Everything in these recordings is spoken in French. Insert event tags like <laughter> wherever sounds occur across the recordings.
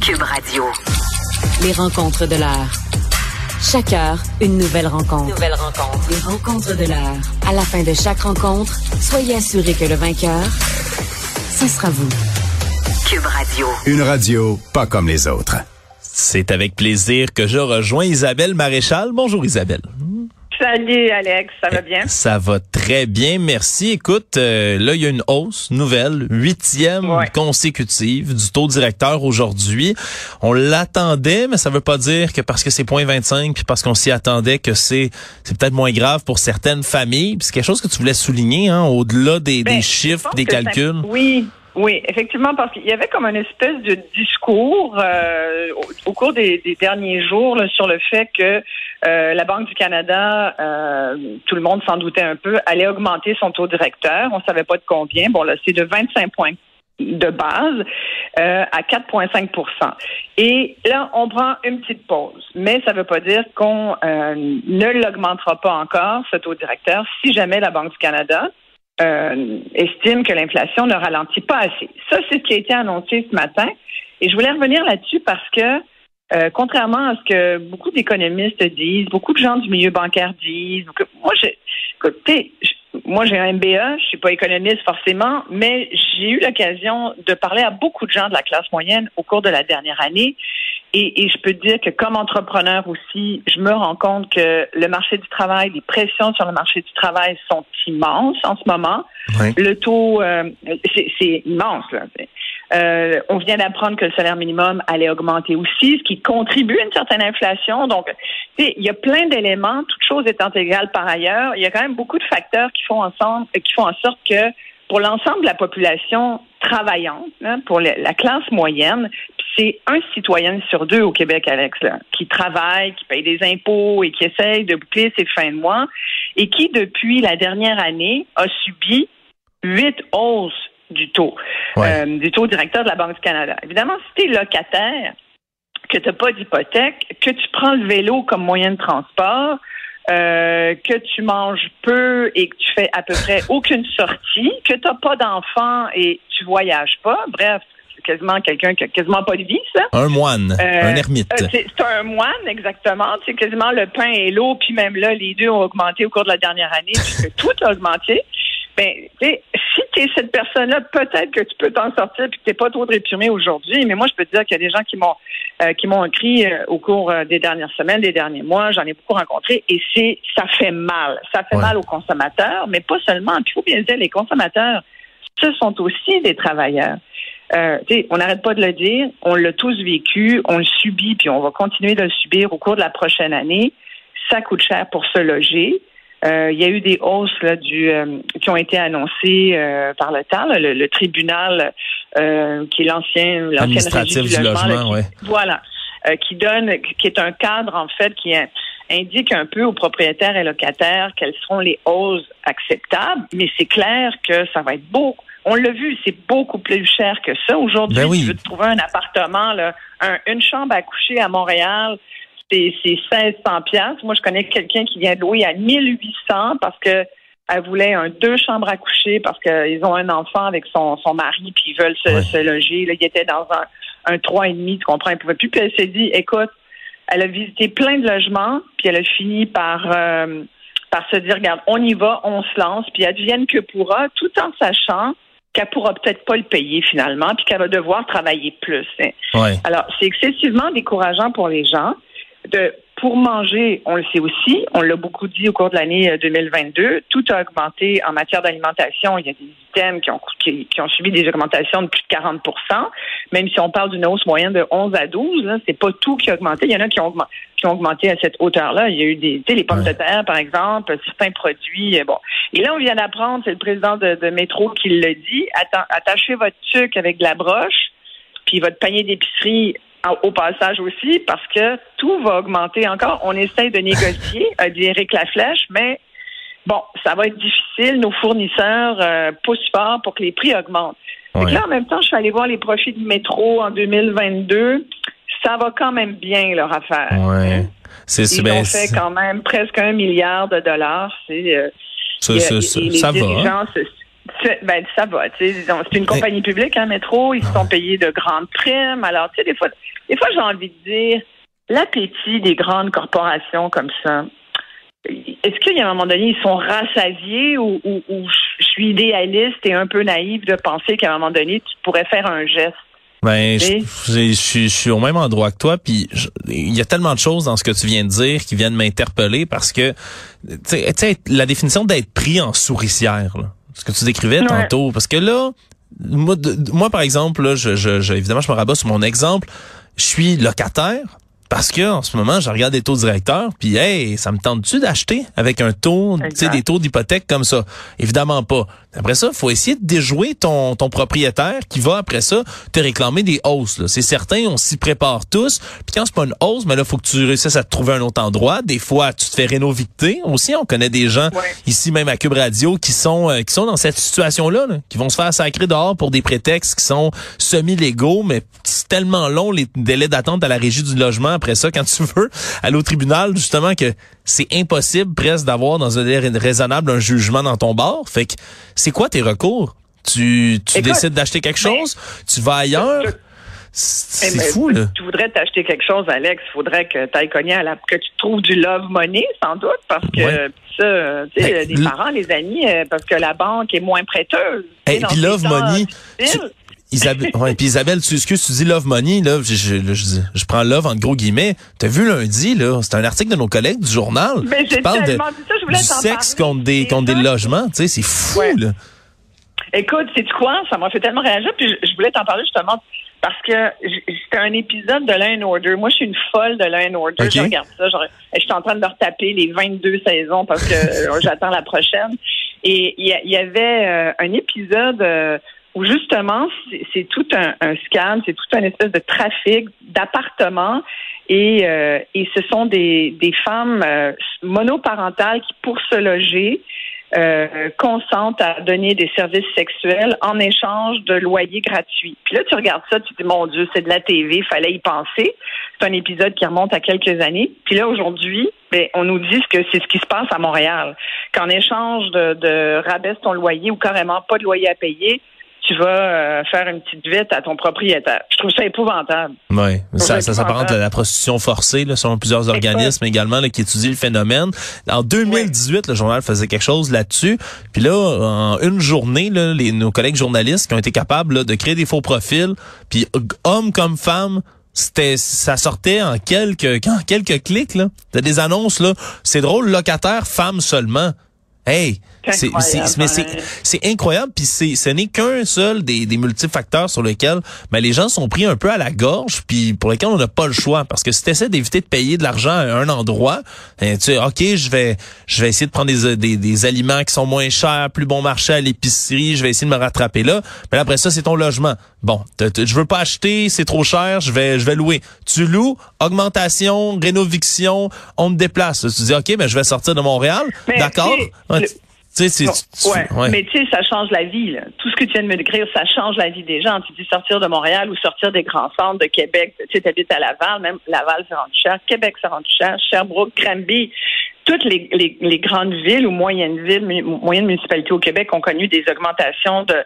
Cube Radio. Les rencontres de l'heure. Chaque heure, une nouvelle rencontre. Nouvelle rencontre. Les rencontres de l'heure. À la fin de chaque rencontre, soyez assurés que le vainqueur, ce sera vous. Cube Radio. Une radio pas comme les autres. C'est avec plaisir que je rejoins Isabelle Maréchal. Bonjour Isabelle. Salut Alex, ça va bien? Ça va très bien, merci. Écoute, euh, là, il y a une hausse nouvelle, huitième Ouais. consécutive du taux directeur aujourd'hui. On l'attendait, mais ça veut pas dire que parce que c'est 0.25 puis parce qu'on s'y attendait que c'est c'est peut-être moins grave pour certaines familles. C'est quelque chose que tu voulais souligner, hein, au-delà des, Ben, des chiffres, des ça- calculs. oui, oui, effectivement, parce qu'il y avait comme une espèce de discours euh, au, cours des, des derniers jours là, sur le fait que euh, la Banque du Canada, euh, tout le monde s'en doutait un peu, allait augmenter son taux directeur. On savait pas de combien. Bon, là, c'est de 25 points de base euh, à 4,5% Et là, on prend une petite pause. Mais ça ne veut pas dire qu'on euh, ne l'augmentera pas encore, ce taux directeur, si jamais la Banque du Canada euh, estime que l'inflation ne ralentit pas assez. Ça, c'est ce qui a été annoncé ce matin. Et je voulais revenir là-dessus parce que, euh, contrairement à ce que beaucoup d'économistes disent, beaucoup de gens du milieu bancaire disent, que moi, j'ai, écoutez, moi, j'ai un MBA, je suis pas économiste forcément, mais j'ai eu l'occasion de parler à beaucoup de gens de la classe moyenne au cours de la dernière année. Et, et je peux dire que comme entrepreneur aussi, je me rends compte que le marché du travail, les pressions sur le marché du travail sont immenses en ce moment. Le taux, euh, c'est immense. Là. Euh, on vient d'apprendre que le salaire minimum allait augmenter aussi, ce qui contribue à une certaine inflation. Donc, tu sais, il y a plein d'éléments, toutes choses étant égales par ailleurs. Il y a quand même beaucoup de facteurs qui font ensemble, qui font en sorte que pour l'ensemble de la population travaillante, hein, pour la classe moyenne, c'est un citoyen sur deux au Québec, Alex, là, qui travaille, qui paye des impôts et qui essaye de boucler ses fins de mois, et qui, depuis la dernière année, a subi huit hausses du taux, Ouais. euh, du taux directeur de la Banque du Canada. Évidemment, si tu es locataire, que tu n'as pas d'hypothèque, que tu prends le vélo comme moyen de transport, euh, que tu manges peu et que tu fais à peu près aucune sortie, que tu n'as pas d'enfant et tu voyages pas, bref, c'est quasiment quelqu'un qui a quasiment pas de vie, ça. Un moine, Euh, un ermite. Euh, c'est c'est un moine, exactement. C'est quasiment le pain et l'eau, puis même là, les deux ont augmenté au cours de la dernière année, puisque tout a augmenté. Ben, tu sais, si tu es cette personne-là, peut-être que tu peux t'en sortir puis que tu n'es pas trop réprimé aujourd'hui. Mais moi, je peux te dire qu'il y a des gens qui m'ont euh, qui m'ont écrit euh, au cours euh, des dernières semaines, des derniers mois. J'en ai beaucoup rencontré et c'est ça fait mal. Ça fait Ouais. mal aux consommateurs, mais pas seulement. Puis il faut bien dire, les consommateurs, ce sont aussi des travailleurs. Euh, on n'arrête pas de le dire, on l'a tous vécu, on le subit, puis on va continuer de le subir au cours de la prochaine année. Ça coûte cher pour se loger. Euh, il y a eu des hausses là, du, euh, qui ont été annoncées euh, par le temps. là, le, le tribunal, euh, qui est l'ancien Administratif du là, logement, qui- ouais. Voilà, euh, qui donne, qui est un cadre en fait qui indique un peu aux propriétaires et locataires quelles seront les hausses acceptables. Mais c'est clair que ça va être beaucoup. On l'a vu, c'est beaucoup plus cher que ça. Aujourd'hui, Ben oui. tu veux te trouver un appartement, là, un- une chambre à coucher à Montréal, c'est c'est 1600 pièces. Moi, je connais quelqu'un qui vient de louer à 1800 parce que elle voulait un deux chambres à coucher parce qu'ils ont un enfant avec son, son mari puis ils veulent se, Ouais. se loger. Là, il était dans un, un trois et demi, tu comprends, elle pouvait plus. Puis elle s'est dit, écoute, elle a visité plein de logements, puis elle a fini par euh, par se dire, regarde, on y va, on se lance, puis advienne que pourra, tout en sachant qu'elle pourra peut-être pas le payer finalement, puis qu'elle va devoir travailler plus. hein. Ouais. Alors, c'est excessivement décourageant pour les gens. De, pour manger, on le sait aussi, on l'a beaucoup dit au cours de l'année euh, 2022, tout a augmenté en matière d'alimentation. Il y a des items qui ont, qui, qui ont subi des augmentations de plus de 40% même si on parle d'une hausse moyenne de 11 à 12, là, c'est pas tout qui a augmenté. Il y en a qui ont augmenté, qui ont augmenté à cette hauteur-là. Il y a eu des, les pommes Ouais. de terre, par exemple, certains produits. euh, Bon. Et là, on vient d'apprendre, c'est le président de, de Métro qui le dit, atta- attachez votre tuque avec de la broche, puis votre panier d'épicerie au passage aussi, parce que tout va augmenter encore. On essaie de négocier, a <laughs> dit Éric Laflèche, mais bon, ça va être difficile. Nos fournisseurs euh, poussent fort pour que les prix augmentent. Ouais. là, en même temps, je suis allée voir les profits du métro en 2022. Ça va quand même bien, leur affaire. Ouais. C'est Ils ben, ont fait quand même presque un milliard de dollars. C'est, euh, ça, ça, ça, et les ça va. se- Ben, ça va. C'est une compagnie publique, un hein, métro. Ils se sont payés de grandes primes. Alors, tu sais, des fois, des fois, j'ai envie de dire, l'appétit des grandes corporations comme ça, est-ce qu'il y a un moment donné, ils sont rassasiés ou, je suis idéaliste et un peu naïve de penser qu'à un moment donné, tu pourrais faire un geste? Ben, je, suis au même endroit que toi, puis il y a tellement de choses dans ce que tu viens de dire qui viennent m'interpeller parce que, tu sais, la définition d'être pris en souricière, ce que tu décrivais tantôt, parce que là, moi, moi par exemple, là, je, je, évidemment, je me rabats sur mon exemple, je suis locataire, parce que en ce moment, je regarde des taux directeurs, puis hey, ça me tente-tu d'acheter avec un taux, tu sais, des taux d'hypothèque comme ça? Évidemment pas. Après ça, faut essayer de déjouer ton, ton propriétaire qui va après ça te réclamer des hausses. C'est certain, on s'y prépare tous. Puis quand c'est pas une hausse, mais là, faut que tu réussisses à te trouver un autre endroit. Des fois, tu te fais rénovicter aussi. On connaît des gens ici même à Cube Radio qui sont euh, qui sont dans cette situation-là, qui vont se faire sacrer dehors pour des prétextes qui sont semi-légaux, mais c'est tellement long les délais d'attente à la régie du logement après ça quand tu veux aller au tribunal justement que c'est impossible presque d'avoir dans un délai raisonnable un jugement dans ton bar. Fait que c'est quoi tes recours? Tu, tu décides d'acheter quelque ben, chose? tu vas ailleurs? C'est ben, fou, là. Tu voudrais t'acheter quelque chose, Alex. Il faudrait que tu ailles cogner à la, que tu trouves du love money, sans doute, parce que ça, tu sais, ben, les parents, les amis, euh, parce que la banque est moins prêteuse. Et puis love money, Isabelle, <laughs> ouais, puis Isabelle, tu excuses, tu dis Love Money, là, je, je, je, prends Love en gros guillemets. T'as vu lundi, là, c'est un article de nos collègues du journal. Mais qui parle de, ça, je voulais du sexe contre des, contre des logements, tu sais, c'est fou, là. Écoute, c'est quoi? Ça m'a fait tellement réagir, puis je, voulais t'en parler justement parce que c'était un épisode de Law Order. Moi, je suis une folle de Law Order. Je regarde ça. je suis en train de leur taper les 22 saisons parce que <laughs> euh, j'attends la prochaine. Et il y, avait euh, un épisode... Euh, où justement, c'est tout un, un c'est tout un espèce de trafic d'appartements et, euh, et ce sont des, des femmes euh, monoparentales qui, pour se loger, euh, consentent à donner des services sexuels en échange de loyers gratuits. Puis là, tu regardes ça, tu dis, mon Dieu, c'est de la TV, fallait y penser. C'est un épisode qui remonte à quelques années. Puis là, aujourd'hui, ben, on nous dit que c'est ce qui se passe à Montréal. Qu'en échange de, de rabaisse ton loyer ou carrément pas de loyer à payer, tu vas euh, faire une petite vite à ton propriétaire. Je trouve ça épouvantable. Oui, ça, ça s'apparente à la prostitution forcée, là, selon plusieurs organismes également qui étudient le phénomène. En 2018, le journal faisait quelque chose là-dessus. Puis là, en une journée, là, les, nos collègues journalistes qui ont été capables de créer des faux profils, puis hommes comme femmes, c'était ça sortait en quelques en quelques clics là. T'as des annonces là, c'est drôle locataire femme seulement. Hey, c'est mais c'est incroyable puis c'est ce n'est qu'un seul des, des multiples facteurs sur lesquels ben, les gens sont pris un peu à la gorge puis pour lesquels on n'a pas le choix parce que si tu essaies d'éviter de payer de l'argent à un endroit ben, tu sais OK je vais je vais essayer de prendre des, des, des aliments qui sont moins chers plus bon marché à l'épicerie je vais essayer de me rattraper là mais après ça c'est ton logement. Bon je veux pas acheter c'est trop cher je vais je vais louer. Tu loues augmentation rénoviction on te déplace. Tu dis OK ben je vais sortir de Montréal d'accord? Tu sais, ouais. Mais tu sais, ça change la vie. Tout ce que tu viens de me décrire, ça change la vie des gens. Tu dis sortir de Montréal ou sortir des grands centres de Québec. Tu sais, habites à Laval, même Laval, c'est rendu cher. Québec, c'est rendu cher. Sherbrooke, Granby. Toutes les, les, les, grandes villes ou moyennes villes, moyennes municipalités au Québec ont connu des augmentations de,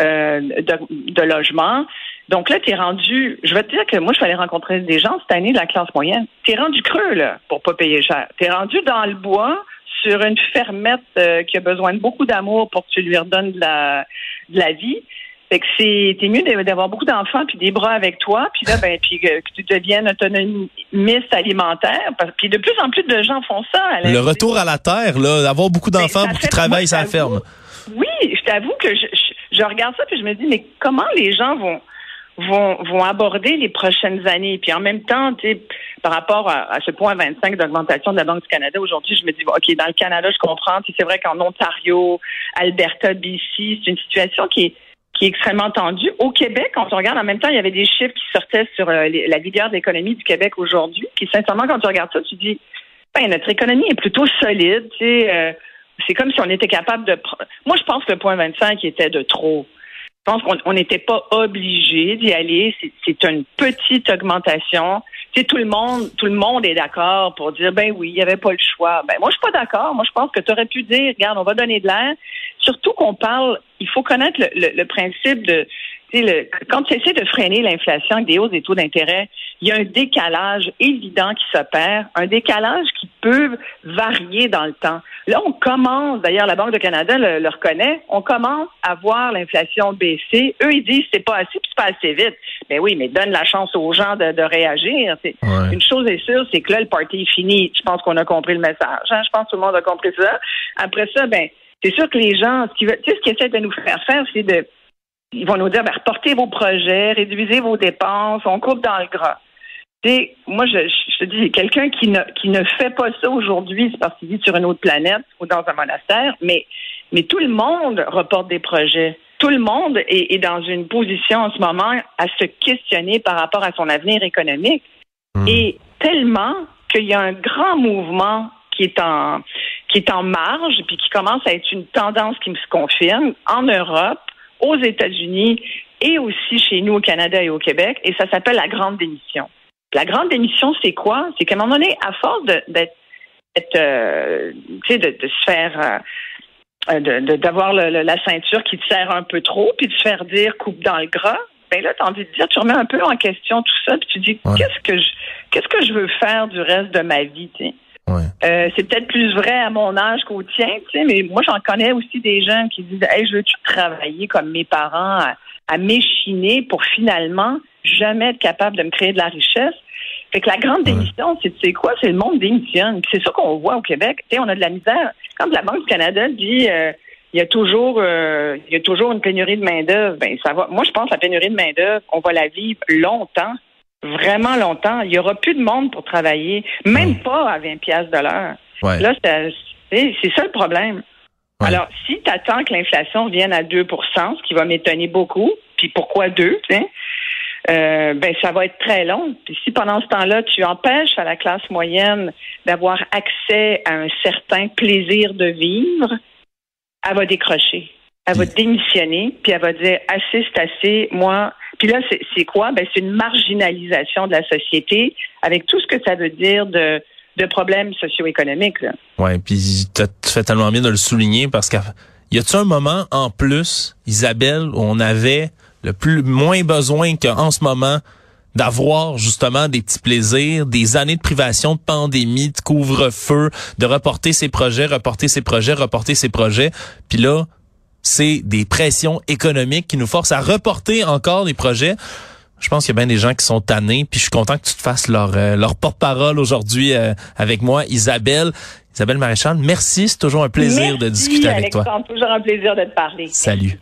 euh, de, de logements. Donc là, tu es rendu, je vais te dire que moi, je suis allée rencontrer des gens cette année de la classe moyenne. Tu es rendu creux, là, pour pas payer cher. Tu es rendu dans le bois sur une fermette euh, qui a besoin de beaucoup d'amour pour que tu lui redonnes de la, de la vie. Fait que c'est mieux d'avoir beaucoup d'enfants puis des bras avec toi, puis là ben puis que, tu deviennes autonomiste alimentaire. Puis de plus en plus de gens font ça. Le retour à la terre, là, d'avoir beaucoup ben, d'enfants pour qu'ils travaillent sa ferme. Oui, je t'avoue que je, je, regarde ça puis je me dis mais comment les gens vont vont, vont aborder les prochaines années. Puis en même temps, par rapport à, ce point 25 d'augmentation de la Banque du Canada, aujourd'hui, je me dis, OK, dans le Canada, je comprends. C'est vrai qu'en Ontario, Alberta, BC, c'est une situation qui est qui est extrêmement tendue. Au Québec, quand on regarde, en même temps, il y avait des chiffres qui sortaient sur euh, la vigueur de l'économie du Québec aujourd'hui. Puis sincèrement, quand tu regardes ça, tu dis, ben, notre économie est plutôt solide. Euh, c'est comme si on était capable de... Moi, je pense que le point 25 était de trop. Je pense qu'on n'était pas obligé d'y aller. C'est une petite augmentation. Tu tout le monde, tout le monde est d'accord pour dire ben oui, il n'y avait pas le choix. Ben moi, je suis pas d'accord. Moi, je pense que tu aurais pu dire, regarde, on va donner de l'air. surtout qu'on parle, il faut connaître le, le, le principe de le, quand tu essaies de freiner l'inflation avec des hausses des taux d'intérêt, il y a un décalage évident qui s'opère, un décalage qui peut varier dans le temps. Là, on commence, d'ailleurs, la Banque de Canada le, reconnaît, on commence à voir l'inflation baisser. Eux, ils disent c'est pas assez, puis c'est pas assez vite. Mais oui, mais donne la chance aux gens de, de réagir. Une chose est sûre, c'est que là, le parti est fini. Je pense qu'on a compris le message. Hein? Je pense que tout le monde a compris ça. Après ça, ben, c'est sûr que les gens, ce qu'ils tu sais, ce qu'ils essaient de nous faire faire, c'est de ils vont nous dire, ben, reportez vos projets, réduisez vos dépenses, on coupe dans le gras. Moi, je, je te dis, quelqu'un qui ne, qui ne fait pas ça aujourd'hui, c'est parce qu'il vit sur une autre planète ou dans un monastère, mais, mais tout le monde reporte des projets. Tout le monde est, est dans une position en ce moment à se questionner par rapport à son avenir économique. Hmm. Et tellement qu'il y a un grand mouvement qui est en qui est en marge puis qui commence à être une tendance qui se confirme en Europe, aux États-Unis et aussi chez nous au Canada et au Québec, et ça s'appelle la grande démission. La grande démission, c'est quoi? C'est qu'à un moment donné, à force d'être, euh, sais, de, se faire, euh, d'avoir la ceinture qui te serre un peu trop, puis de se faire dire coupe dans le gras, ben là, as envie de dire, tu remets un peu en question tout ça, puis tu dis, qu'est-ce que je, qu'est-ce que je veux faire du reste de ma vie, tu sais? Euh, c'est peut-être plus vrai à mon âge qu'au tien, tu sais, mais moi j'en connais aussi des gens qui disent Hey, je veux-tu travailler comme mes parents à, m'échiner pour finalement jamais être capable de me créer de la richesse? Fait que la grande démission, c'est quoi, c'est le monde démissionne. C'est ça qu'on voit au Québec. On a de la misère. Quand la Banque du Canada dit euh, il y a toujours euh, il y a toujours une pénurie de main-d'œuvre, ben ça va. Moi, je pense que la pénurie de main-d'œuvre, on va la vivre longtemps vraiment longtemps. Il y aura plus de monde pour travailler, même pas à 20 pièces de l'heure. Là, c'est ça le problème. Alors, si tu attends que l'inflation vienne à 2% ce qui va m'étonner beaucoup, puis pourquoi 2, euh, ben ça va être très long. Puis si pendant ce temps-là, tu empêches à la classe moyenne d'avoir accès à un certain plaisir de vivre, elle va décrocher. Elle va démissionner, puis elle va dire assez, c'est assez, moi, puis là, c'est quoi? Ben, c'est une marginalisation de la société avec tout ce que ça veut dire de, de problèmes socio-économiques. Oui, puis tu fais tellement bien de le souligner parce qu'il y a-tu un moment en plus, Isabelle, où on avait le plus moins besoin qu'en ce moment d'avoir justement des petits plaisirs, des années de privation, de pandémie, de couvre-feu, de reporter ses projets, reporter ses projets, reporter ses projets. Puis là, c'est des pressions économiques qui nous forcent à reporter encore des projets. Je pense qu'il y a bien des gens qui sont tannés, puis je suis content que tu te fasses leur, euh, leur porte-parole aujourd'hui euh, avec moi, Isabelle. Isabelle Maréchal, merci, c'est toujours un plaisir de discuter avec toi. toujours un plaisir de te parler. Salut.